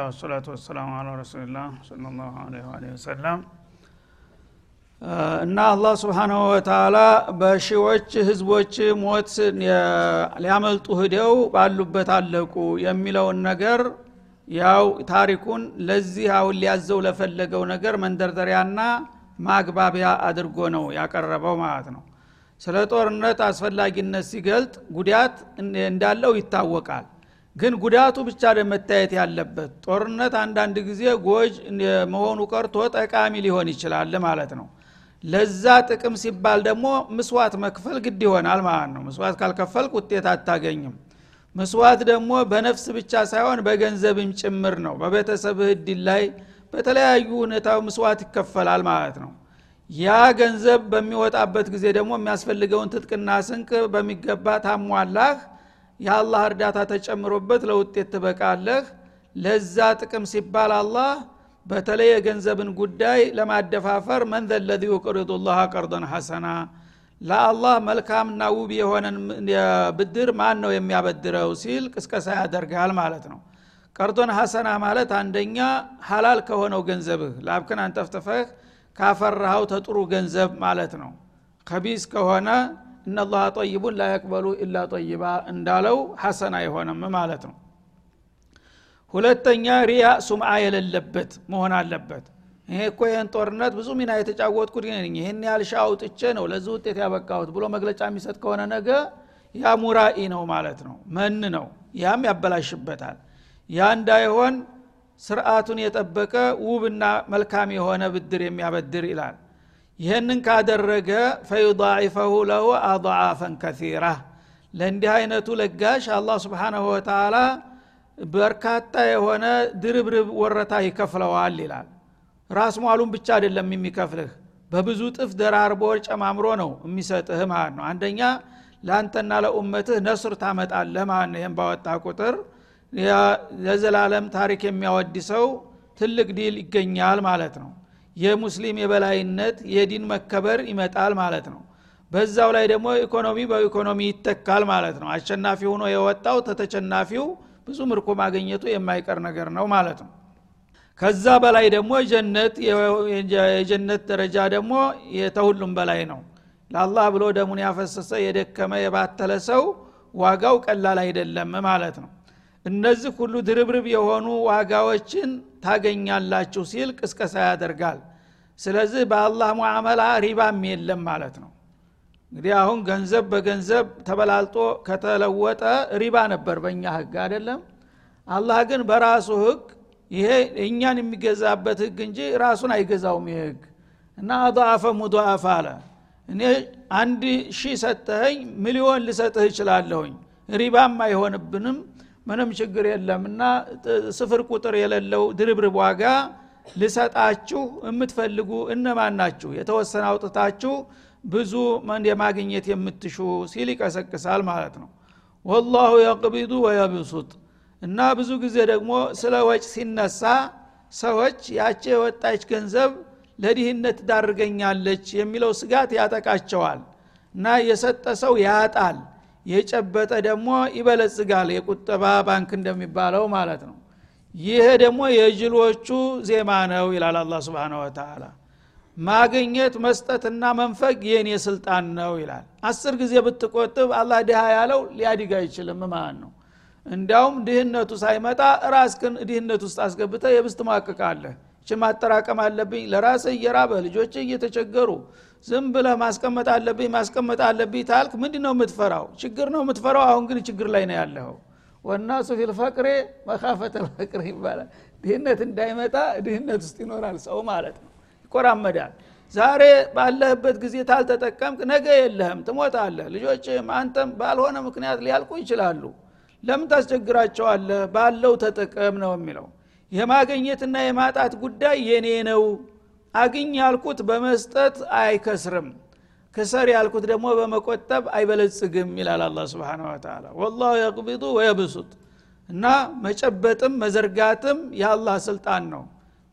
አልሐምዱሊላህ ወሰላቱ ወሰላሙ አላ ረሱሊላህ ሰለላሁ ዐለይሂ እና አላህ ስብሓናሁ ወተላ በሺዎች ህዝቦች ሞት ሊያመልጡ ህደው ባሉበት አለቁ የሚለውን ነገር ያው ታሪኩን ለዚህ አሁን ሊያዘው ለፈለገው ነገር መንደርደሪያና ማግባቢያ አድርጎ ነው ያቀረበው ማለት ነው። ስለ ጦርነት አስፈላጊነት ሲገልጥ ጉዳት እንዳለው ይታወቃል ግን ጉዳቱ ብቻ መታየት ያለበት። ጦርነት አንዳንድ ጊዜ ጎጅ መሆኑ ቀርቶ ጠቃሚ ሊሆን ይችላል ማለት ነው። ለዛ ጥቅም ሲባል ደግሞ ምስዋት መክፈል ግድ ይሆናል ማለት ነው። ምስዋት ካልከፈልክ ውጤት አታገኝም። ምስዋት ደግሞ በነፍስ ብቻ ሳይሆን በገንዘብም ጭምር ነው። በቤተሰብህ እድል ላይ በተለያዩ ሁኔታው ምስዋት ይከፈላል ማለት ነው። ያ ገንዘብ በሚወጣበት ጊዜ ደግሞ የሚያስፈልገውን ትጥቅና ስንቅ በሚገባ ታሟላህ የአላህ እርዳታ ተጨምሮበት ለውጤት ትበቃለህ። ለዛ ጥቅም ሲባል አላህ በተለይ የገንዘብን ጉዳይ ለማደፋፈር መን ዘለዚ ዩቅሪዱ ላህ ቀርዶን ሐሰና ለአላህ መልካምና ውብ የሆነን ብድር ማን ነው የሚያበድረው ሲል ቅስቀሳ ያደርጋል ማለት ነው። ቀርዶን ሐሰና ማለት አንደኛ ሀላል ከሆነው ገንዘብህ ላብክን አንጠፍጥፈህ ካፈራኸው ተጥሩ ገንዘብ ማለት ነው። ከቢስ ከሆነ እነላህ ጠይቡን ላ የቅበሉ ኢላ ጠይባ እንዳለው ሐሰና አይሆንም ማለት ነው። ሁለተኛ ሪያ ሱምዓ የሌለበት መሆን አለበት። ይሄ እኮ ይህን ጦርነት ብዙ ሚና የተጫወትኩት ነኝ። ይህን ያህል ሻ አውጥቼ ነው ለዚህ ውጤት ያበቃሁት ብሎ መግለጫ የሚሰጥ ከሆነ ነገ ያ ሙራኢ ነው ማለት ነው። መን ነው? ያም ያበላሽበታል። ያ እንዳይሆን ስርአቱን የጠበቀ ውብና መልካም የሆነ ብድር የሚያበድር ይላል ይህንን ካደረገ ፈዩضዒፈሁ ለሁ አضዓፈን ከሲራ ለእንዲህ አይነቱ ለጋሽ አላህ ስብሓናሁ ወተላ በርካታ የሆነ ድርብርብ ወረታ ይከፍለዋል ይላል። ራስ ሟሉን ብቻ አይደለም የሚከፍልህ በብዙ ጥፍ ደራርቦ ጨማምሮ ነው የሚሰጥህ ማለት ነው። አንደኛ ለአንተና ለኡመትህ ነስር ታመጣለህ ማለት ነው። ይህም ባወጣ ቁጥር ለዘላለም ታሪክ የሚያወድሰው ትልቅ ዲል ይገኛል ማለት ነው የሙስሊም የበላይነት የዲን መከበር ይመጣል ማለት ነው። በዛው ላይ ደግሞ ኢኮኖሚ በኢኮኖሚ ይተካል ማለት ነው። አሸናፊ ሆኖ የወጣው ተተሸናፊው ብዙ ምርኮ ማግኘቱ የማይቀር ነገር ነው ማለት ነው። ከዛ በላይ ደግሞ ጀነት የጀነት ደረጃ ደግሞ የተሁሉም በላይ ነው። ለአላህ ብሎ ደሙን ያፈሰሰ የደከመ የባተለ ሰው ዋጋው ቀላል አይደለም ማለት ነው እነዚህ ሁሉ ድርብርብ የሆኑ ዋጋዎችን ታገኛላችሁ ሲል ቅስቀሳ ያደርጋል። ስለዚህ በአላህ ሙዓመላ ሪባም የለም ማለት ነው። እንግዲህ አሁን ገንዘብ በገንዘብ ተበላልጦ ከተለወጠ ሪባ ነበር በእኛ ህግ አይደለም? አላህ ግን በራሱ ህግ ይሄ እኛን የሚገዛበት ህግ እንጂ ራሱን አይገዛውም ይህ ህግ። እና አضአፈ ሙضአፍ አለ። እኔ አንድ ሺህ ሰጠኸኝ ሚሊዮን ልሰጥህ እችላለሁኝ ሪባም አይሆንብንም ምንም ችግር የለም እና ስፍር ቁጥር የሌለው ድርብርብ ዋጋ ልሰጣችሁ የምትፈልጉ እነማን ናችሁ? የተወሰነ አውጥታችሁ ብዙ የማግኘት የምትሹ ሲል ይቀሰቅሳል ማለት ነው። ወላሁ የቅቢዱ ወየብሱጥ እና ብዙ ጊዜ ደግሞ ስለ ወጭ ሲነሳ ሰዎች ያቺ የወጣች ገንዘብ ለድህነት ዳርገኛለች የሚለው ስጋት ያጠቃቸዋል እና የሰጠ ሰው ያጣል የጨበጠ ደግሞ ይበለጽጋል የቁጠባ ባንክ እንደሚባለው ማለት ነው። ይሄ ደግሞ የጅሎቹ ዜማ ነው ይላል አላ ስብን ወተላ ማግኘት መስጠትና መንፈግ የኔ ስልጣን ነው ይላል። አስር ጊዜ ብትቆጥብ አላህ ድሃ ያለው ሊያድግ አይችልም ማለት ነው። እንዲያውም ድህነቱ ሳይመጣ ራስክን ድህነት ውስጥ አስገብተ የብስ ትማቅቃለህ ች ማጠራቀም አለብኝ። ለራስ እየራበ ልጆች እየተቸገሩ ዝም ብለ ማስቀመጥ አለብኝ ማስቀመጥ አለብኝ ታልክ። ምንድ ነው የምትፈራው? ችግር ነው የምትፈራው? አሁን ግን ችግር ላይ ነው ያለኸው። ወናሱ ፊልፈቅሬ መካፈተ ፈቅር ይባላል። ድህነት እንዳይመጣ ድህነት ውስጥ ይኖራል ሰው ማለት ነው። ይቆራመዳል። ዛሬ ባለህበት ጊዜ ታልተጠቀምክ ነገ የለህም ትሞታለህ። ልጆችም አንተም ባልሆነ ምክንያት ሊያልቁ ይችላሉ። ለምን ታስቸግራቸዋለህ? ባለው ተጠቀም ነው የሚለው የማገኘትና የማጣት ጉዳይ የኔ ነው። አግኝ ያልኩት በመስጠት አይከስርም። ክሰር ያልኩት ደግሞ በመቆጠብ አይበለጽግም ይላል አላ ስብን ወተላ ወላሁ የቅቢዱ ወየብሱጥ። እና መጨበጥም መዘርጋትም የአላህ ስልጣን ነው።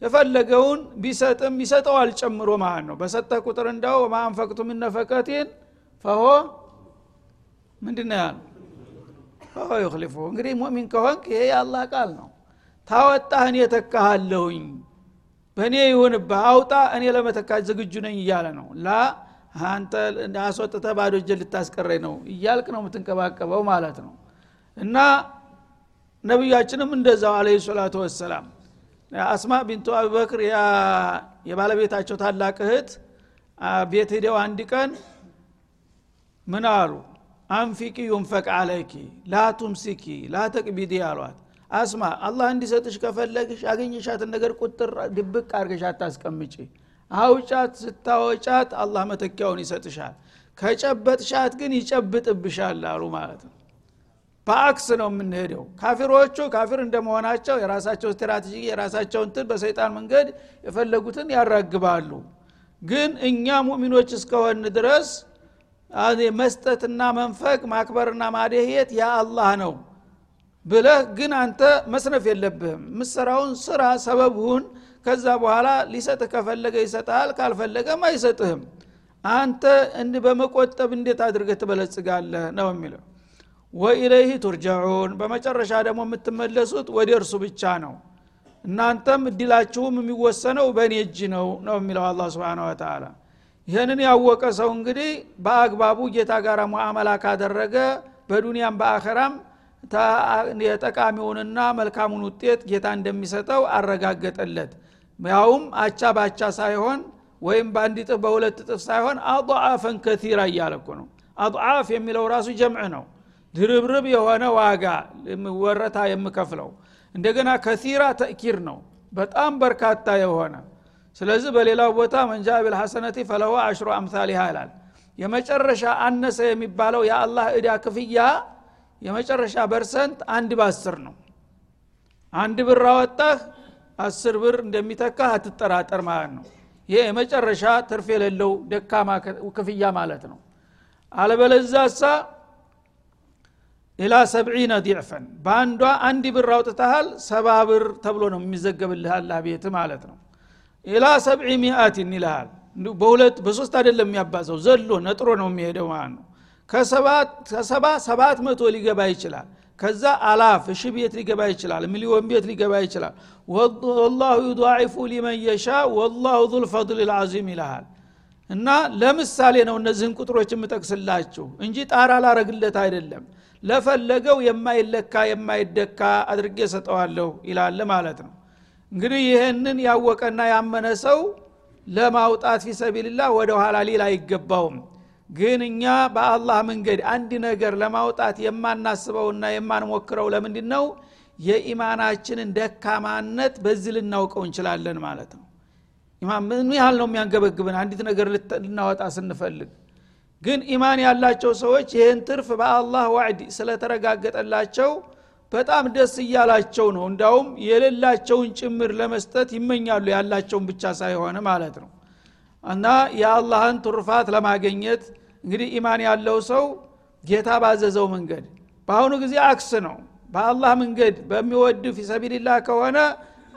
የፈለገውን ቢሰጥም ይሰጠዋል ጨምሮ ማለት ነው። በሰጠ ቁጥር እንዳው ማንፈቅቱ ምነፈቀቴን ፈሆ ምንድን ያል ፈሆ ዩክሊፉ እንግዲህ ሙእሚን ከሆንክ ይሄ የአላህ ቃል ነው ታወጣህ እኔ ተካሃለሁኝ በእኔ ይሁንብህ አውጣ እኔ ለመተካት ዝግጁ ነኝ እያለ ነው። ላ አንተ አስወጥተ ባዶ እጄን ልታስቀረኝ ነው እያልክ ነው የምትንቀባቀበው ማለት ነው። እና ነቢያችንም እንደዛው አለ ሰላቱ ወሰላም አስማ ቢንቱ አቡበክር የባለቤታቸው ታላቅ እህት ቤት ሂደው አንድ ቀን ምን አሉ? አንፊቂ ዩንፈቅ አለኪ ላቱምሲኪ ላተቅቢዲ አሏት አስማ አላህ እንዲሰጥሽ ከፈለግሽ ያገኘሻትን ነገር ቁጥር ድብቅ አርገሽ አታስቀምጪ። አውጫት ስታወጫት አላህ መተኪያውን ይሰጥሻል። ከጨበጥሻት ግን ይጨብጥብሻል አሉ ማለት ነው። በአክስ ነው የምንሄደው። ካፊሮቹ ካፊር እንደመሆናቸው የራሳቸው ስትራቴጂ የራሳቸው እንትን በሰይጣን መንገድ የፈለጉትን ያራግባሉ። ግን እኛ ሙሚኖች እስከሆን ድረስ መስጠትና መንፈቅ ማክበርና ማደሄት ያ አላህ ነው ብለህ ግን አንተ መስነፍ የለብህም። ምሰራውን ስራ ሰበብሁን ከዛ በኋላ ሊሰጥህ ከፈለገ ይሰጥሃል ካልፈለገም አይሰጥህም። አንተ በመቆጠብ እንዴት አድርገህ ትበለጽጋለህ ነው የሚለው። ወኢለይህ ቱርጃዑን። በመጨረሻ ደግሞ የምትመለሱት ወደ እርሱ ብቻ ነው። እናንተም እድላችሁም የሚወሰነው በእኔ እጅ ነው ነው የሚለው አላ ስብን ወተላ ይህንን ያወቀ ሰው እንግዲህ በአግባቡ ጌታ ጋር ሙአመላ ካደረገ በዱንያም በአኸራም የጠቃሚውንና መልካሙን ውጤት ጌታ እንደሚሰጠው አረጋገጠለት። ያውም አቻ ባቻ ሳይሆን ወይም በአንድ ጥፍ በሁለት ጥፍ ሳይሆን አضዓፈን ከቲራ እያለ እኮ ነው። አضዓፍ የሚለው ራሱ ጀምዕ ነው። ድርብርብ የሆነ ዋጋ ወረታ የምከፍለው። እንደገና ከሲራ ተእኪር ነው። በጣም በርካታ የሆነ። ስለዚህ በሌላው ቦታ መንጃ ቢልሐሰነቲ ፈለሆ አሽሮ አምሳሊሃ ይላል። የመጨረሻ አነሰ የሚባለው የአላህ እዳ ክፍያ የመጨረሻ በርሰንት አንድ በአስር ነው። አንድ ብር አወጣህ አስር ብር እንደሚተካህ አትጠራጠር ማለት ነው። ይሄ የመጨረሻ ትርፍ የሌለው ደካማ ክፍያ ማለት ነው። አለበለዛሳ ኢላ ሰብዒነ ዲዕፈን በአንዷ አንድ ብር አውጥተሃል ሰባ ብር ተብሎ ነው የሚዘገብልህ ቤት ማለት ነው። ኢላ ሰብዒ ሚአትን ይልሃል። በሁለት በሶስት አይደለም የሚያባዘው ዘሎ ነጥሮ ነው የሚሄደው ማለት ነው ከሰባ ሰባት መቶ ሊገባ ይችላል። ከዛ አላፍ እሺ ቤት ሊገባ ይችላል። ሚሊዮን ቤት ሊገባ ይችላል። ወላሁ ዩضዒፉ ሊመን የሻ ወላሁ ዙልፈضል ልዓዚም ይልሃል። እና ለምሳሌ ነው እነዚህን ቁጥሮች የምጠቅስላችሁ እንጂ ጣራ ላረግለት አይደለም። ለፈለገው የማይለካ የማይደካ አድርጌ ሰጠዋለሁ ይላል ማለት ነው። እንግዲህ ይህንን ያወቀና ያመነ ሰው ለማውጣት ፊሰቢልላ ወደ ኋላ ሊል አይገባውም ግን እኛ በአላህ መንገድ አንድ ነገር ለማውጣት የማናስበውና የማንሞክረው ለምንድ ነው የኢማናችንን ደካማነት በዚህ ልናውቀው እንችላለን ማለት ነው። ምን ያህል ነው የሚያንገበግብን አንዲት ነገር ልናወጣ ስንፈልግ። ግን ኢማን ያላቸው ሰዎች ይህን ትርፍ በአላህ ዋዕድ ስለተረጋገጠላቸው በጣም ደስ እያላቸው ነው። እንዳውም የሌላቸውን ጭምር ለመስጠት ይመኛሉ ያላቸውን ብቻ ሳይሆን ማለት ነው እና የአላህን ትሩፋት ለማገኘት እንግዲህ ኢማን ያለው ሰው ጌታ ባዘዘው መንገድ በአሁኑ ጊዜ አክስ ነው። በአላህ መንገድ በሚወድ ፊሰቢልላህ ከሆነ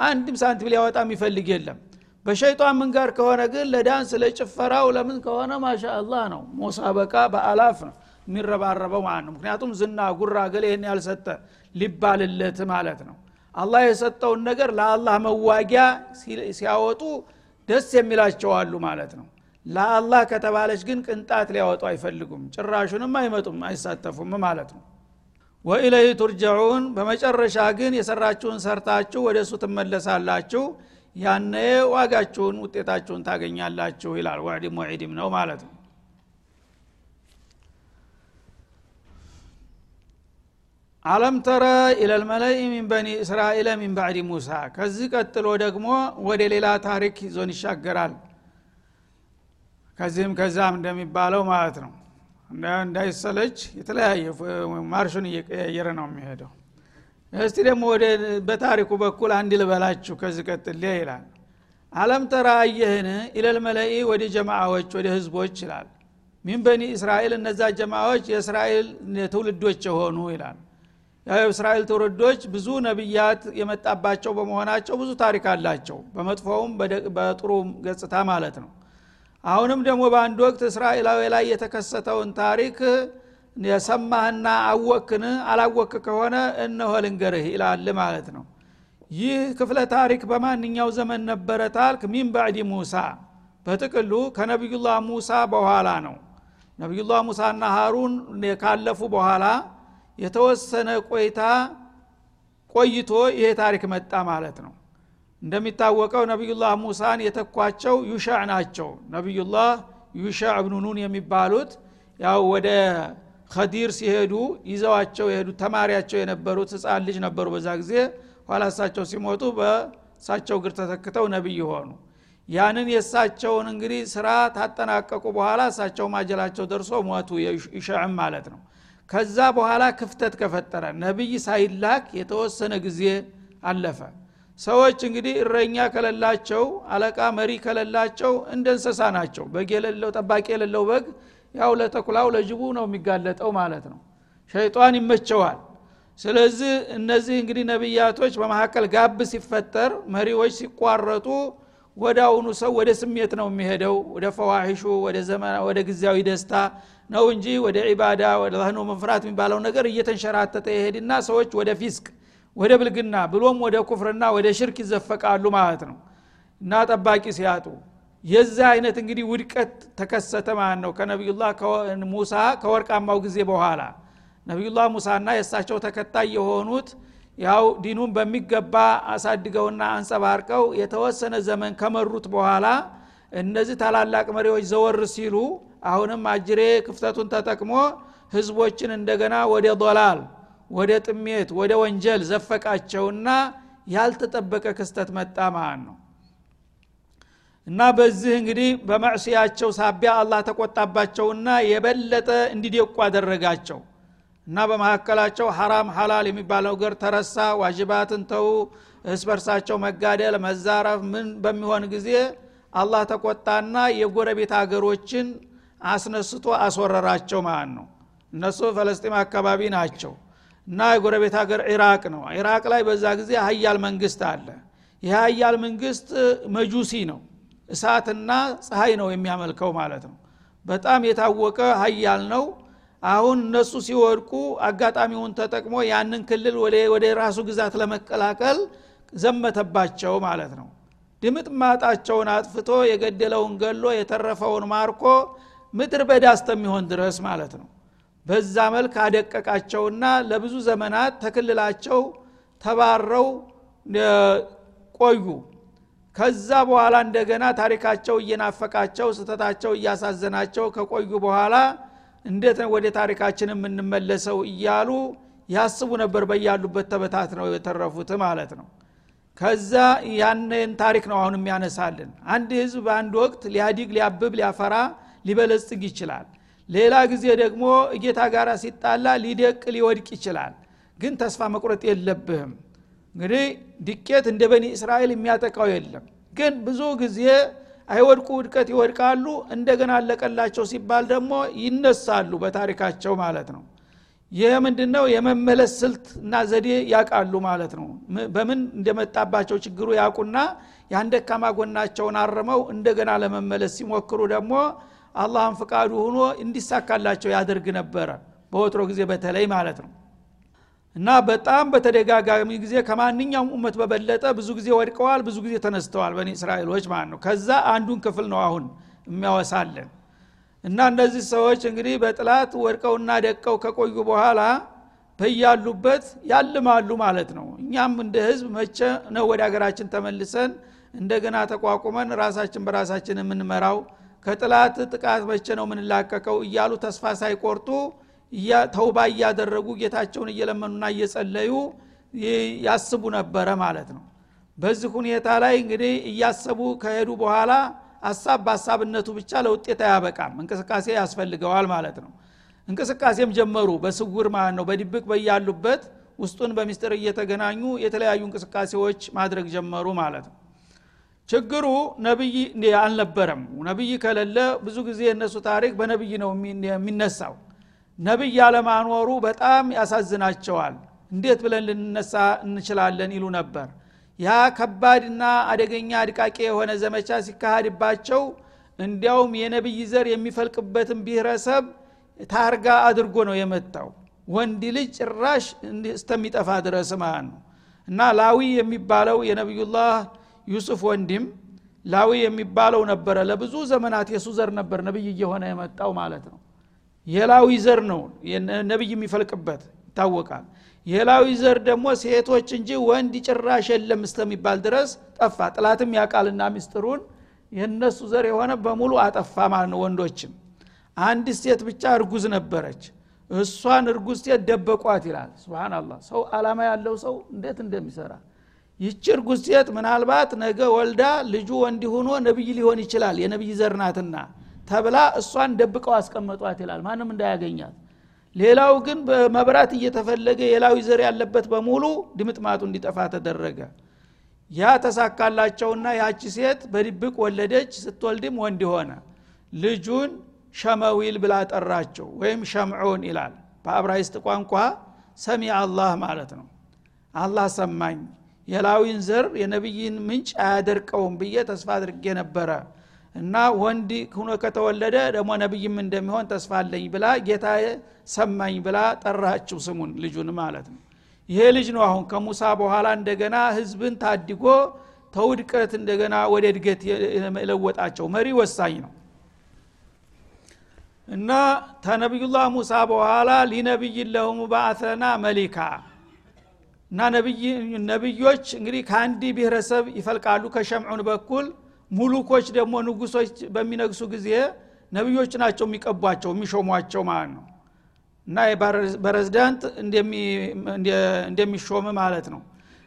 አንድም ሳንቲም ሊያወጣ የሚፈልግ የለም። በሸይጣን መንጋር ከሆነ ግን ለዳንስ ለጭፈራው ለምን ከሆነ ማሻ አላህ ነው። ሞሳበቃ በአላፍ ነው የሚረባረበው ማለት ነው። ምክንያቱም ዝና ጉራ ገሌ ይህን ያልሰጠ ሊባልለት ማለት ነው። አላህ የሰጠውን ነገር ለአላህ መዋጊያ ሲያወጡ ደስ የሚላቸው አሉ ማለት ነው። ለአላህ ከተባለች ግን ቅንጣት ሊያወጡ አይፈልጉም። ጭራሹንም አይመጡም አይሳተፉም ማለት ነው። ወኢለይ ቱርጀዑን በመጨረሻ ግን የሰራችሁን ሰርታችሁ ወደ እሱ ትመለሳላችሁ። ያነ ዋጋችሁን ውጤታችሁን ታገኛላችሁ ይላል ዋዕድም ወዒድም ነው ማለት ነው አለም ተረ ኢለልመለኢ ሚን በኒ እስራኤል ሚን ባዕድ ሙሳ። ከዚህ ቀጥሎ ደግሞ ወደ ሌላ ታሪክ ይዞን ይሻገራል። ከዚህም ከዛም እንደሚባለው ማለት ነው። እንዳይሰለች የተለያየ ማርሹን እየቀያየረ ነው የሚሄደው። እስቲ ደግሞ ወደ በታሪኩ በኩል አንድ ልበላችሁ ከዚህ ቀጥል ይላል። አለም ተራ አየህን ኢለልመለኢ ወደ ጀማዓዎች ወደ ህዝቦች ይላል። ሚን በኒ እስራኤል እነዛ ጀማዎች የእስራኤል ትውልዶች የሆኑ ይላል የእስራኤል ትውልዶች ብዙ ነቢያት የመጣባቸው በመሆናቸው ብዙ ታሪክ አላቸው። በመጥፎውም በጥሩ ገጽታ ማለት ነው። አሁንም ደግሞ በአንድ ወቅት እስራኤላዊ ላይ የተከሰተውን ታሪክ የሰማህና አወክን አላወክ ከሆነ እነሆ ልንገርህ ይላል ማለት ነው። ይህ ክፍለ ታሪክ በማንኛው ዘመን ነበረ ታልክ? ሚን ባዕድ ሙሳ። በጥቅሉ ከነቢዩላህ ሙሳ በኋላ ነው። ነቢዩላህ ሙሳና ሀሩን ካለፉ በኋላ የተወሰነ ቆይታ ቆይቶ ይሄ ታሪክ መጣ ማለት ነው። እንደሚታወቀው ነቢዩላህ ሙሳን የተኳቸው ዩሻዕ ናቸው። ነቢዩላህ ዩሻዕ እብኑ ኑን የሚባሉት ያው ወደ ከዲር ሲሄዱ ይዘዋቸው የሄዱት ተማሪያቸው የነበሩት ህፃን ልጅ ነበሩ በዛ ጊዜ። ኋላ እሳቸው ሲሞቱ በእሳቸው እግር ተተክተው ነቢይ ሆኑ። ያንን የእሳቸውን እንግዲህ ስራ ታጠናቀቁ በኋላ እሳቸው ማጀላቸው ደርሶ ሞቱ ይሻዕም ማለት ነው ከዛ በኋላ ክፍተት ከፈጠረ ነቢይ ሳይላክ የተወሰነ ጊዜ አለፈ። ሰዎች እንግዲህ እረኛ ከሌላቸው አለቃ መሪ ከሌላቸው እንደ እንስሳ ናቸው። በግ የሌለው ጠባቂ የሌለው በግ ያው ለተኩላው ለጅቡ ነው የሚጋለጠው ማለት ነው። ሸይጣን ይመቸዋል። ስለዚህ እነዚህ እንግዲህ ነቢያቶች በመካከል ጋብ ሲፈጠር መሪዎች ሲቋረጡ ወደ አሁኑ ሰው ወደ ስሜት ነው የሚሄደው ወደ ፈዋሒሹ ወደ ዘመና ወደ ጊዜያዊ ደስታ ነው እንጂ ወደ ዒባዳ ወደ ላህኖ መፍራት የሚባለው ነገር እየተንሸራተተ ይሄድና ሰዎች ወደ ፊስቅ ወደ ብልግና ብሎም ወደ ኩፍርና ወደ ሽርክ ይዘፈቃሉ ማለት ነው። እና ጠባቂ ሲያጡ የዚህ አይነት እንግዲህ ውድቀት ተከሰተ ማለት ነው። ከነቢዩላህ ሙሳ ከወርቃማው ጊዜ በኋላ ነቢዩላህ ሙሳና የእሳቸው ተከታይ የሆኑት ያው ዲኑን በሚገባ አሳድገውና አንጸባርቀው የተወሰነ ዘመን ከመሩት በኋላ እነዚህ ታላላቅ መሪዎች ዘወር ሲሉ አሁንም አጅሬ ክፍተቱን ተጠቅሞ ህዝቦችን እንደገና ወደ ዶላል ወደ ጥሜት ወደ ወንጀል ዘፈቃቸውና ያልተጠበቀ ክስተት መጣ ማለት ነው። እና በዚህ እንግዲህ በመዕስያቸው ሳቢያ አላህ ተቆጣባቸውና የበለጠ እንዲደቁ አደረጋቸው እና በመካከላቸው ሐራም ሐላል የሚባለው ነገር ተረሳ ዋጅባትን ተው እስበርሳቸው መጋደል መዛረፍ ምን በሚሆን ጊዜ አላህ ተቆጣና የጎረቤት ሀገሮችን አስነስቶ አስወረራቸው ማለት ነው። እነሱ ፈለስጢም አካባቢ ናቸው እና የጎረቤት ሀገር ኢራቅ ነው። ኢራቅ ላይ በዛ ጊዜ ሀያል መንግስት አለ። ይህ ሀያል መንግስት መጁሲ ነው። እሳትና ፀሐይ ነው የሚያመልከው ማለት ነው። በጣም የታወቀ ሀያል ነው አሁን እነሱ ሲወድቁ አጋጣሚውን ተጠቅሞ ያንን ክልል ወደ ራሱ ግዛት ለመቀላቀል ዘመተባቸው ማለት ነው። ድምጥ ማጣቸውን አጥፍቶ የገደለውን ገሎ የተረፈውን ማርኮ ምድር በዳ እስከሚሆን ድረስ ማለት ነው። በዛ መልክ አደቀቃቸውና ለብዙ ዘመናት ተክልላቸው ተባረው ቆዩ። ከዛ በኋላ እንደገና ታሪካቸው እየናፈቃቸው ስተታቸው እያሳዘናቸው ከቆዩ በኋላ እንዴት ወደ ታሪካችን የምንመለሰው እያሉ ያስቡ ነበር። በያሉበት ተበታት ነው የተረፉት ማለት ነው። ከዛ ያንን ታሪክ ነው አሁን የሚያነሳልን አንድ ህዝብ በአንድ ወቅት ሊያዲግ ሊያብብ ሊያፈራ ሊበለጽግ ይችላል። ሌላ ጊዜ ደግሞ እጌታ ጋር ሲጣላ ሊደቅ ሊወድቅ ይችላል። ግን ተስፋ መቁረጥ የለብህም። እንግዲህ ድቄት እንደ በኒ እስራኤል የሚያጠቃው የለም። ግን ብዙ ጊዜ አይወድቁ ውድቀት ይወድቃሉ እንደገና አለቀላቸው ሲባል ደግሞ ይነሳሉ በታሪካቸው ማለት ነው። ይህ ምንድነው? የመመለስ ስልት እና ዘዴ ያቃሉ ማለት ነው። በምን እንደመጣባቸው ችግሩ ያቁና ያን ደካማ ጎናቸውን አርመው እንደገና ለመመለስ ሲሞክሩ ደግሞ አላህን ፍቃዱ ሆኖ እንዲሳካላቸው ያደርግ ነበረ በወትሮ ጊዜ በተለይ ማለት ነው እና በጣም በተደጋጋሚ ጊዜ ከማንኛውም እመት በበለጠ ብዙ ጊዜ ወድቀዋል ብዙ ጊዜ ተነስተዋል በኒ እስራኤሎች ማለት ነው። ከዛ አንዱን ክፍል ነው አሁን የሚያወሳለን። እና እነዚህ ሰዎች እንግዲህ በጥላት ወድቀውና ደቀው ከቆዩ በኋላ በያሉበት ያልማሉ ማለት ነው። እኛም እንደ ህዝብ መቼ ነው ወደ ሀገራችን ተመልሰን እንደገና ተቋቁመን ራሳችን በራሳችን የምንመራው? ከጥላት ጥቃት መቼ ነው የምንላቀቀው? እያሉ ተስፋ ሳይቆርጡ ተውባ እያደረጉ ጌታቸውን እየለመኑና እየጸለዩ ያስቡ ነበረ ማለት ነው። በዚህ ሁኔታ ላይ እንግዲህ እያሰቡ ከሄዱ በኋላ ሀሳብ በሀሳብነቱ ብቻ ለውጤት አያበቃም። እንቅስቃሴ ያስፈልገዋል ማለት ነው። እንቅስቃሴም ጀመሩ። በስውር ማለት ነው። በድብቅ በያሉበት ውስጡን በሚስጥር እየተገናኙ የተለያዩ እንቅስቃሴዎች ማድረግ ጀመሩ ማለት ነው። ችግሩ ነብይ አልነበረም። ነብይ ከሌለ ብዙ ጊዜ የእነሱ ታሪክ በነብይ ነው የሚነሳው ነብይ አለማኖሩ በጣም ያሳዝናቸዋል። እንዴት ብለን ልንነሳ እንችላለን? ይሉ ነበር። ያ ከባድና አደገኛ አድቃቂ የሆነ ዘመቻ ሲካሄድባቸው እንዲያውም የነብይ ዘር የሚፈልቅበትን ብሔረሰብ ታርጋ አድርጎ ነው የመጣው። ወንድ ልጅ ጭራሽ እስተሚጠፋ ድረስ ማለት ነው። እና ላዊ የሚባለው የነቢዩላህ ዩሱፍ ወንድም ላዊ የሚባለው ነበረ። ለብዙ ዘመናት የሱ ዘር ነበር ነቢይ እየሆነ የመጣው ማለት ነው የላዊ ዘር ነው። ነቢይ የሚፈልቅበት ይታወቃል። የላዊ ዘር ደግሞ ሴቶች እንጂ ወንድ ጭራሽ የለም እስተሚባል ድረስ ጠፋ። ጥላትም ያቃልና ሚስጥሩን የእነሱ ዘር የሆነ በሙሉ አጠፋ ማለት ነው ወንዶችም። አንድ ሴት ብቻ እርጉዝ ነበረች። እሷን እርጉዝ ሴት ደበቋት ይላል። ስብናላህ ሰው አላማ ያለው ሰው እንዴት እንደሚሰራ። ይቺ እርጉዝ ሴት ምናልባት ነገ ወልዳ ልጁ ወንድ ሆኖ ነቢይ ሊሆን ይችላል። የነቢይ ዘር ናትና ተብላ እሷን ደብቀው አስቀመጧት ይላል። ማንም እንዳያገኛት። ሌላው ግን በመብራት እየተፈለገ የላዊ ዘር ያለበት በሙሉ ድምጥማጡ እንዲጠፋ ተደረገ። ያ ተሳካላቸውና ያቺ ሴት በድብቅ ወለደች። ስትወልድም ወንድ ሆነ። ልጁን ሸመዊል ብላ ጠራቸው ወይም ሸምዑን ይላል። በአብራይስጥ ቋንቋ ሰሚ አላህ ማለት ነው። አላህ ሰማኝ የላዊን ዘር የነቢይን ምንጭ አያደርቀውም ብዬ ተስፋ አድርጌ ነበረ እና ወንድ ሁኖ ከተወለደ ደግሞ ነቢይም እንደሚሆን ተስፋ አለኝ ብላ ጌታ ሰማኝ ብላ ጠራችው ስሙን ልጁን ማለት ነው። ይሄ ልጅ ነው አሁን ከሙሳ በኋላ እንደገና ህዝብን ታድጎ ተውድቀት እንደገና ወደ እድገት የለወጣቸው መሪ ወሳኝ ነው። እና ተነቢዩላህ ሙሳ በኋላ ሊነቢይ ለሁም ባአተና መሊካ እና ነቢዮች እንግዲህ ከአንድ ብሔረሰብ ይፈልቃሉ። ከሸምዑን በኩል ሙሉኮች ደግሞ ንጉሶች በሚነግሱ ጊዜ ነቢዮች ናቸው የሚቀቧቸው የሚሾሟቸው ማለት ነው። እና በሬዝዳንት እንደሚሾም ማለት ነው።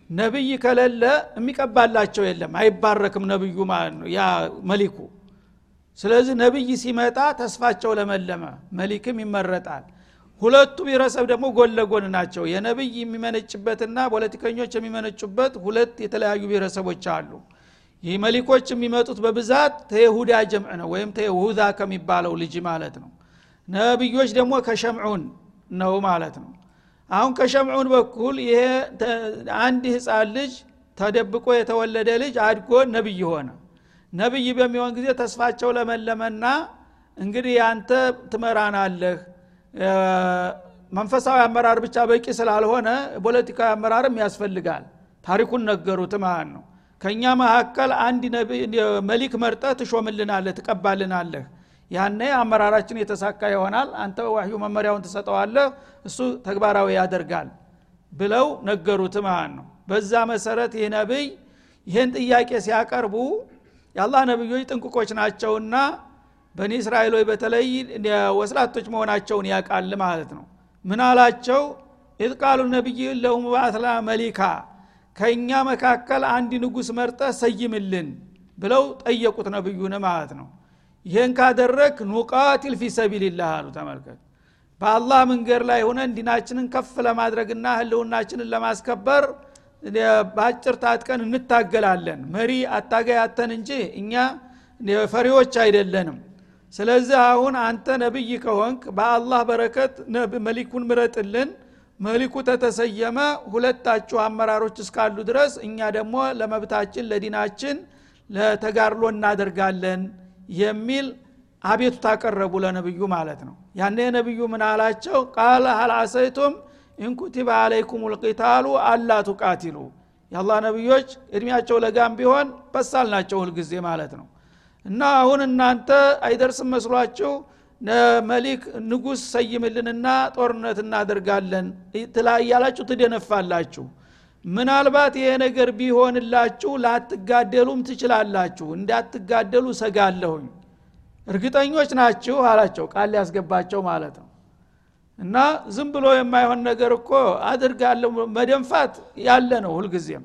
ነቢይ ከሌለ የሚቀባላቸው የለም አይባረክም ነብዩ ማለት ነው ያ መሊኩ። ስለዚህ ነቢይ ሲመጣ ተስፋቸው ለመለመ መሊክም ይመረጣል። ሁለቱ ብሔረሰብ ደግሞ ጎን ለጎን ናቸው። የነቢይ የሚመነጭበትና ፖለቲከኞች የሚመነጩበት ሁለት የተለያዩ ብሔረሰቦች አሉ ይህ መሊኮች የሚመጡት በብዛት ተይሁዳ ጀምዕ ነው ወይም ተይሁዳ ከሚባለው ልጅ ማለት ነው። ነቢዮች ደግሞ ከሸምዑን ነው ማለት ነው። አሁን ከሸምዑን በኩል ይሄ አንድ ህፃን ልጅ ተደብቆ የተወለደ ልጅ አድጎ ነቢይ ሆነ። ነቢይ በሚሆን ጊዜ ተስፋቸው ለመለመና እንግዲህ አንተ ትመራናለህ መንፈሳዊ አመራር ብቻ በቂ ስላልሆነ ፖለቲካዊ አመራርም ያስፈልጋል። ታሪኩን ነገሩት ማለት ነው ከእኛ መካከል አንድ መሊክ መርጠ ትሾምልናለህ ትቀባልናለህ። ያነ አመራራችን የተሳካ ይሆናል። አንተ ዋህዩ መመሪያውን ትሰጠዋለህ እሱ ተግባራዊ ያደርጋል ብለው ነገሩት ማለት ነው። በዛ መሰረት ይህ ነቢይ ይህን ጥያቄ ሲያቀርቡ የአላህ ነቢዮች ጥንቅቆች ናቸውና በኒ እስራኤሎች በተለይ ወስላቶች መሆናቸውን ያውቃል ማለት ነው። ምን አላቸው? إذ نبي لهم ملكا ከእኛ መካከል አንድ ንጉስ መርጠህ ሰይምልን ብለው ጠየቁት ነብዩን ማለት ነው። ይህን ካደረግህ نقاتل في سبيل الله አሉ። ተመልከት በአላህ መንገድ ላይ ሆነን ዲናችንን ከፍ ለማድረግና ህልውናችንን ለማስከበር በአጭር ታጥቀን እንታገላለን። መሪ አታጋይ አተን እንጂ እኛ ፈሪዎች አይደለንም። ስለዚህ አሁን አንተ ነብይ ከሆንክ በአላህ በረከት መሊኩን ምረጥልን መሊኩ ተተሰየመ። ሁለታችሁ አመራሮች እስካሉ ድረስ እኛ ደግሞ ለመብታችን ለዲናችን ለተጋድሎ እናደርጋለን የሚል አቤቱታ ቀረቡ ለነብዩ ማለት ነው። ያነ ነብዩ ምን አላቸው? ቃለ ሀልአሰይቱም ኢንኩቲበ አለይኩም ልቂታሉ አላ ቱቃቲሉ። የአላህ ነቢዮች እድሜያቸው ለጋም ቢሆን በሳል ናቸው ሁልጊዜ ማለት ነው። እና አሁን እናንተ አይደርስም መስሏችሁ መሊክ ንጉስ ሰይምልንና ጦርነት እናደርጋለን። እያላችሁ ትደነፋላችሁ። ምናልባት ይሄ ነገር ቢሆንላችሁ ላትጋደሉም ትችላላችሁ። እንዳትጋደሉ ሰጋለሁኝ። እርግጠኞች ናችሁ አላቸው ቃል ሊያስገባቸው ማለት ነው። እና ዝም ብሎ የማይሆን ነገር እኮ አድርጋለሁ መደንፋት ያለ ነው ሁልጊዜም።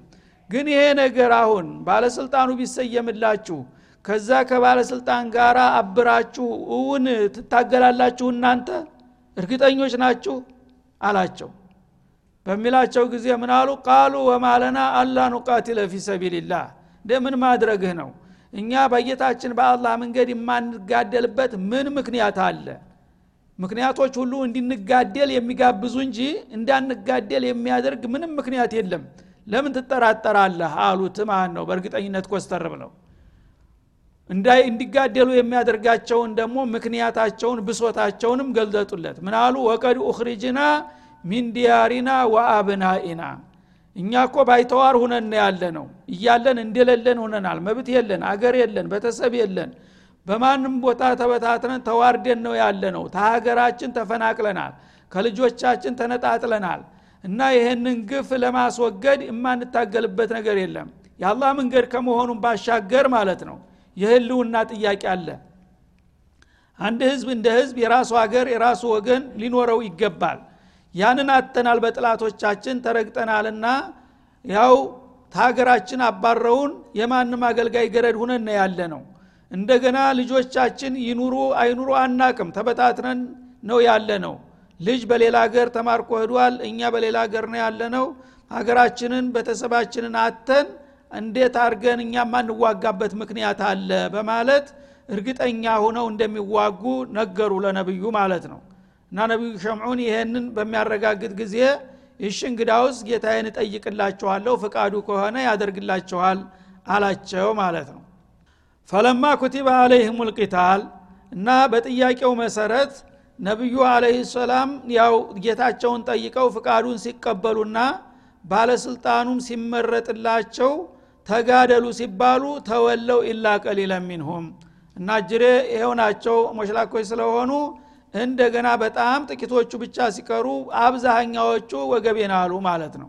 ግን ይሄ ነገር አሁን ባለስልጣኑ ቢሰየምላችሁ ከዛ ከባለስልጣን ጋር አብራችሁ እውን ትታገላላችሁ እናንተ? እርግጠኞች ናችሁ? አላቸው። በሚላቸው ጊዜ ምን አሉ? ቃሉ ወማለና አላ ኑቃቲለ ፊ ሰቢልላህ። እንደምን ማድረግህ ነው? እኛ በጌታችን በአላህ መንገድ የማንጋደልበት ምን ምክንያት አለ? ምክንያቶች ሁሉ እንድንጋደል የሚጋብዙ እንጂ እንዳንጋደል የሚያደርግ ምንም ምክንያት የለም። ለምን ትጠራጠራለህ? አሉት። ማለት ነው በእርግጠኝነት ኮስተር ብለው እንዲጋደሉ የሚያደርጋቸውን ደግሞ ምክንያታቸውን ብሶታቸውንም ገልጠጡለት ምን አሉ وقد أخرجنا من ديارنا وأبنائنا። እኛ እኮ ባይተዋር ሁነን ያለ ነው እያለን እንደሌለን ሁነናል። መብት የለን አገር የለን ቤተሰብ የለን። በማንም ቦታ ተበታትነን ተዋርደን ነው ያለ ነው ተሀገራችን ተፈናቅለናል። ከልጆቻችን ተነጣጥለናል። እና ይህንን ግፍ ለማስወገድ የማንታገልበት ነገር የለም። የአላህ መንገድ ከመሆኑን ባሻገር ማለት ነው የህልውና ጥያቄ አለ። አንድ ህዝብ እንደ ህዝብ የራሱ ሀገር የራሱ ወገን ሊኖረው ይገባል። ያንን አተናል በጥላቶቻችን ተረግጠናልና ያው ታገራችን አባረውን የማንም አገልጋይ ገረድ ሁነን ያለ ነው እንደገና ልጆቻችን ይኑሩ አይኑሩ አናቅም ተበታትነን ነው ያለ ነው ልጅ በሌላ ሀገር ተማርኮ ሄዷል እኛ በሌላ ሀገር ነው ያለ ነው ሀገራችንን ቤተሰባችንን አተን እንዴት አድርገን እኛ ማንዋጋበት ምክንያት አለ? በማለት እርግጠኛ ሆነው እንደሚዋጉ ነገሩ ለነብዩ ማለት ነው። እና ነቢዩ ሸምዑን ይሄንን በሚያረጋግጥ ጊዜ እሺ እንግዳውስ ጌታዬን እጠይቅላችኋለሁ ፍቃዱ ከሆነ ያደርግላችኋል አላቸው ማለት ነው። ፈለማ ኩቲበ አለይህም ልቂታል እና በጥያቄው መሰረት ነቢዩ አለህ ሰላም ያው ጌታቸውን ጠይቀው ፍቃዱን ሲቀበሉና ባለስልጣኑም ሲመረጥላቸው ተጋደሉ ሲባሉ ተወለው ኢላ ቀሊለ ሚንሁም። እና ጅሬ ይኸው ናቸው ሞሽላኮች ስለሆኑ እንደገና በጣም ጥቂቶቹ ብቻ ሲቀሩ አብዛኛዎቹ ወገቤን አሉ ማለት ነው።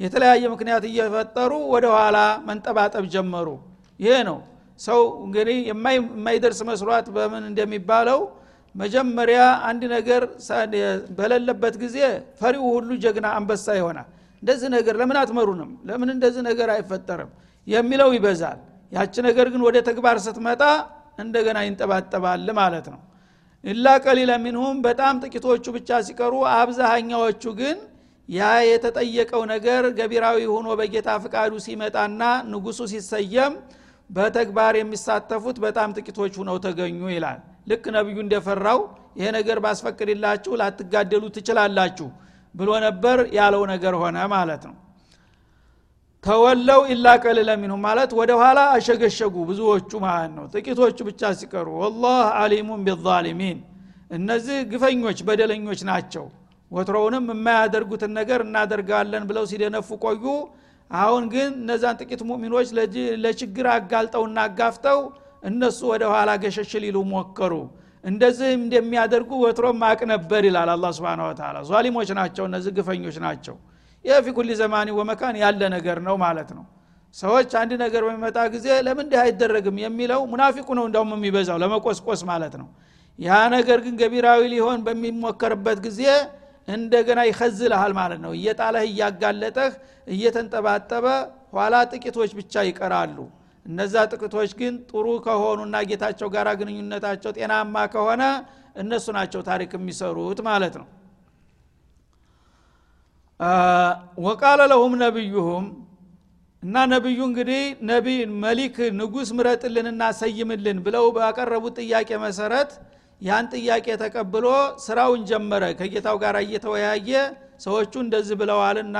የተለያየ ምክንያት እየፈጠሩ ወደ ኋላ መንጠባጠብ ጀመሩ። ይሄ ነው። ሰው እንግዲህ የማይደርስ መስሯት በምን እንደሚባለው መጀመሪያ አንድ ነገር በሌለበት ጊዜ ፈሪው ሁሉ ጀግና አንበሳ ይሆናል። እንደዚህ ነገር ለምን አትመሩንም? ለምን እንደዚህ ነገር አይፈጠርም የሚለው ይበዛል። ያቺ ነገር ግን ወደ ተግባር ስትመጣ እንደገና ይንጠባጠባል ማለት ነው። ኢላ ቀሊለ ሚንሁም በጣም ጥቂቶቹ ብቻ ሲቀሩ አብዛሃኛዎቹ ግን ያ የተጠየቀው ነገር ገቢራዊ ሆኖ በጌታ ፍቃዱ ሲመጣና ንጉሱ ሲሰየም በተግባር የሚሳተፉት በጣም ጥቂቶች ሁነው ተገኙ ይላል። ልክ ነቢዩ እንደፈራው ይሄ ነገር ባስፈቅድላችሁ ላትጋደሉ ትችላላችሁ ብሎ ነበር ያለው ነገር ሆነ ማለት ነው ተወለው ኢላ ቀልለ ማለት ወደ ኋላ አሸገሸጉ ብዙዎቹ ማለት ነው። ጥቂቶቹ ብቻ ሲቀሩ ወላህ አሊሙን ቢዛሊሚን። እነዚህ ግፈኞች በደለኞች ናቸው። ወትሮውንም የማያደርጉትን ነገር እናደርጋለን ብለው ሲደነፉ ቆዩ። አሁን ግን እነዛን ጥቂት ሙእሚኖች ለችግር አጋልጠውና አጋፍተው እነሱ ወደ ኋላ ገሸሽ ሊሉ ሞከሩ። እንደዚህ እንደሚያደርጉ ወትሮም ማቅ ነበር ይላል አላ ስብን ወተላ ዟሊሞች ናቸው እነዚህ ግፈኞች ናቸው ይህ ፊ ዘማኒ ወመካን ያለ ነገር ነው ማለት ነው። ሰዎች አንድ ነገር በሚመጣ ጊዜ ለምን እንዲህ አይደረግም የሚለው ሙናፊቁ ነው እንዳውም የሚበዛው ለመቆስቆስ ማለት ነው። ያ ነገር ግን ገቢራዊ ሊሆን በሚሞከርበት ጊዜ እንደገና ይኸዝልሃል ማለት ነው። እየጣለህ እያጋለጠህ እየተንጠባጠበ ኋላ ጥቂቶች ብቻ ይቀራሉ። እነዛ ጥቂቶች ግን ጥሩ ከሆኑና ጌታቸው ጋር ግንኙነታቸው ጤናማ ከሆነ እነሱ ናቸው ታሪክ የሚሰሩት ማለት ነው ወቃለ ለሁም ነቢዩሁም እና ነቢዩ እንግዲህ ነቢ መሊክ ንጉስ ምረጥልንና ሰይምልን ብለው ባቀረቡት ጥያቄ መሰረት ያን ጥያቄ ተቀብሎ ስራውን ጀመረ። ከጌታው ጋር እየተወያየ ሰዎቹ እንደዚህ ብለዋልና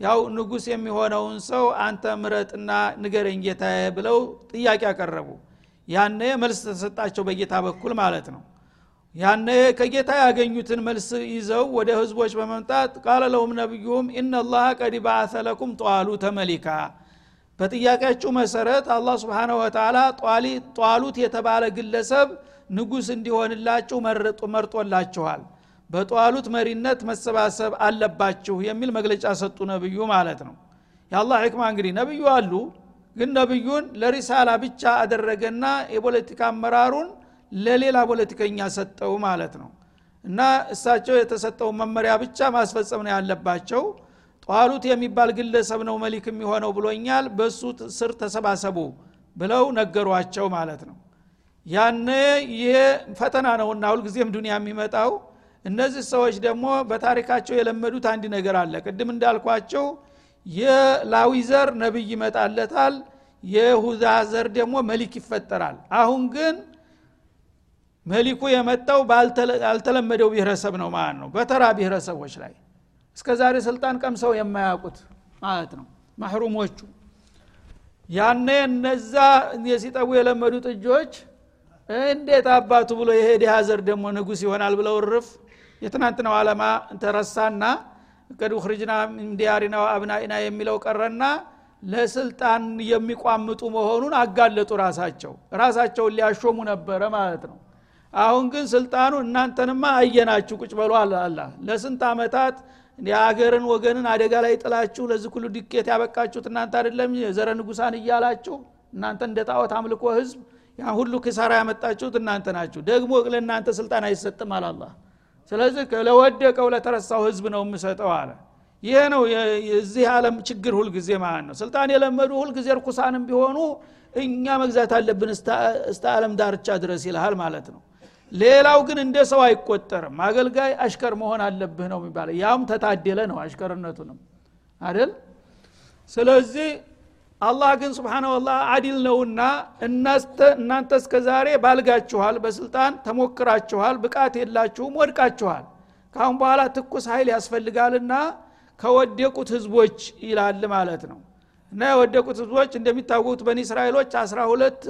ያው ንጉስ የሚሆነውን ሰው አንተ ምረጥና ንገረኝ ጌታ ብለው ጥያቄ አቀረቡ። ያነ መልስ ተሰጣቸው በጌታ በኩል ማለት ነው ያነ ከጌታ ያገኙትን መልስ ይዘው ወደ ህዝቦች በመምጣት ቃለ ለሁም ነቢዩም ኢነላህ ቀድ ባአተ ለኩም ጧሉተ መሊካ። በጥያቄያችሁ መሰረት አላህ ስብሓነ ወተላ ጧሉት የተባለ ግለሰብ ንጉስ እንዲሆንላችሁ መርጦላችኋል በጧሉት መሪነት መሰባሰብ አለባችሁ የሚል መግለጫ ሰጡ ነብዩ ማለት ነው። የአላህ ሕክማ እንግዲህ ነብዩ አሉ ግን ነብዩን ለሪሳላ ብቻ አደረገና የፖለቲካ አመራሩን ለሌላ ፖለቲከኛ ሰጠው ማለት ነው። እና እሳቸው የተሰጠው መመሪያ ብቻ ማስፈጸም ነው ያለባቸው። ጧሉት የሚባል ግለሰብ ነው መሊክ የሚሆነው ብሎኛል። በሱ ስር ተሰባሰቡ ብለው ነገሯቸው ማለት ነው። ያነ ይሄ ፈተና ነውና ሁልጊዜም ዱኒያ የሚመጣው። እነዚህ ሰዎች ደግሞ በታሪካቸው የለመዱት አንድ ነገር አለ። ቅድም እንዳልኳቸው የላዊ ዘር ነብይ ይመጣለታል የሁዛ ዘር ደግሞ መሊክ ይፈጠራል። አሁን ግን መሊኩ የመጣው ባልተለመደው ብሔረሰብ ነው ማለት ነው። በተራ ብሔረሰቦች ላይ እስከ ዛሬ ስልጣን ቀምሰው የማያውቁት ማለት ነው። ማህሩሞቹ ያነ እነዛ የሲጠቡ የለመዱ ጥጆች እንዴት አባቱ ብሎ የሄድ ዘር ደግሞ ንጉስ ይሆናል ብለው ርፍ የትናንትናው አለማ ተረሳና ቀድ ውኽርጅና ሚንዲያሪና አብናኢና የሚለው ቀረና ለስልጣን የሚቋምጡ መሆኑን አጋለጡ ራሳቸው። ራሳቸውን ሊያሾሙ ነበረ ማለት ነው አሁን ግን ስልጣኑ እናንተንማ አየናችሁ ቁጭ በሉ አላ። ለስንት አመታት የአገርን ወገንን አደጋ ላይ ጥላችሁ ለዚህ ሁሉ ድቄት ያበቃችሁት እናንተ አይደለም? የዘረ ንጉሳን እያላችሁ እናንተ እንደ ጣዖት አምልኮ ህዝብ ያ ሁሉ ክሳራ ያመጣችሁት እናንተ ናችሁ። ደግሞ ለእናንተ ስልጣን አይሰጥም አላላ ስለዚህ ለወደቀው ለተረሳው ህዝብ ነው የምሰጠው አለ። ይሄ ነው የዚህ ዓለም ችግር ሁልጊዜ ማለት ነው። ስልጣን የለመዱ ሁልጊዜ እርኩሳንም ቢሆኑ እኛ መግዛት አለብን እስተ ዓለም ዳርቻ ድረስ ይልሃል ማለት ነው ሌላው ግን እንደ ሰው አይቆጠርም። አገልጋይ አሽከር መሆን አለብህ ነው የሚባለው። ያም ተታደለ ነው አሽከርነቱንም አይደል? ስለዚህ አላህ ግን ስብሓነ ወላ አዲል ነውና እናንተ እስከ ዛሬ ባልጋችኋል በስልጣን ተሞክራችኋል ብቃት የላችሁም ወድቃችኋል። ካሁን በኋላ ትኩስ ኃይል ያስፈልጋልና ከወደቁት ህዝቦች ይላል ማለት ነው። እና የወደቁት ህዝቦች እንደሚታወቁት በኒ እስራኤሎች አስራ ሁለት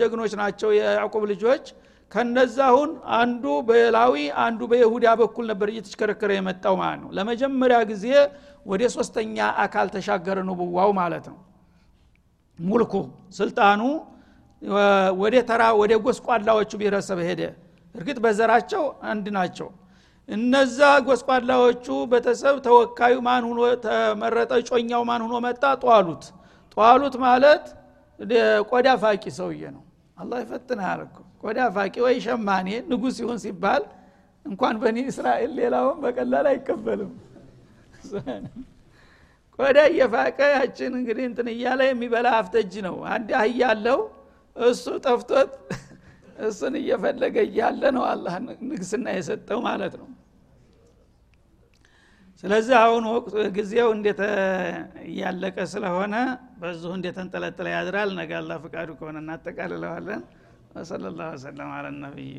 ጀግኖች ናቸው የያዕቁብ ልጆች ከነዛሁን አንዱ በላዊ አንዱ በይሁዳ በኩል ነበር እየተሽከረከረ የመጣው ማለት ነው። ለመጀመሪያ ጊዜ ወደ ሶስተኛ አካል ተሻገረ ንቡዋው ማለት ነው። ሙልኩ ስልጣኑ ወደ ተራ ወደ ጎስቋላዎቹ ብሔረሰብ ሄደ። እርግጥ በዘራቸው አንድ ናቸው። እነዛ ጎስቋላዎቹ ቤተሰብ ተወካዩ ማን ሁኖ ተመረጠ? ጮኛው ማን ሁኖ መጣ? ጧሉት። ጧሉት ማለት ቆዳ ፋቂ ሰውዬ ነው። አላህ ይፈትናል እኮ ቆዳ ፋቂ ወይ ሸማኔ ንጉስ ይሁን ሲባል እንኳን በኒ እስራኤል ሌላውን በቀላል አይቀበልም። ቆዳ እየፋቀ ያችን እንግዲህ እንትን እያለ የሚበላ አፍተጅ ነው። አንድ አህያ አለው እሱ ጠፍቶት እሱን እየፈለገ እያለ ነው አላህ ንግስና የሰጠው ማለት ነው። ስለዚህ አሁን ወቅቱ ጊዜው እንዴተ እያለቀ ስለሆነ በዚሁ እንደተንጠለጠለ ያድራል። ነገ አላ ፍቃዱ ከሆነ እናጠቃልለዋለን ወሰለ ላሁ ወሰለም አለ ነቢይ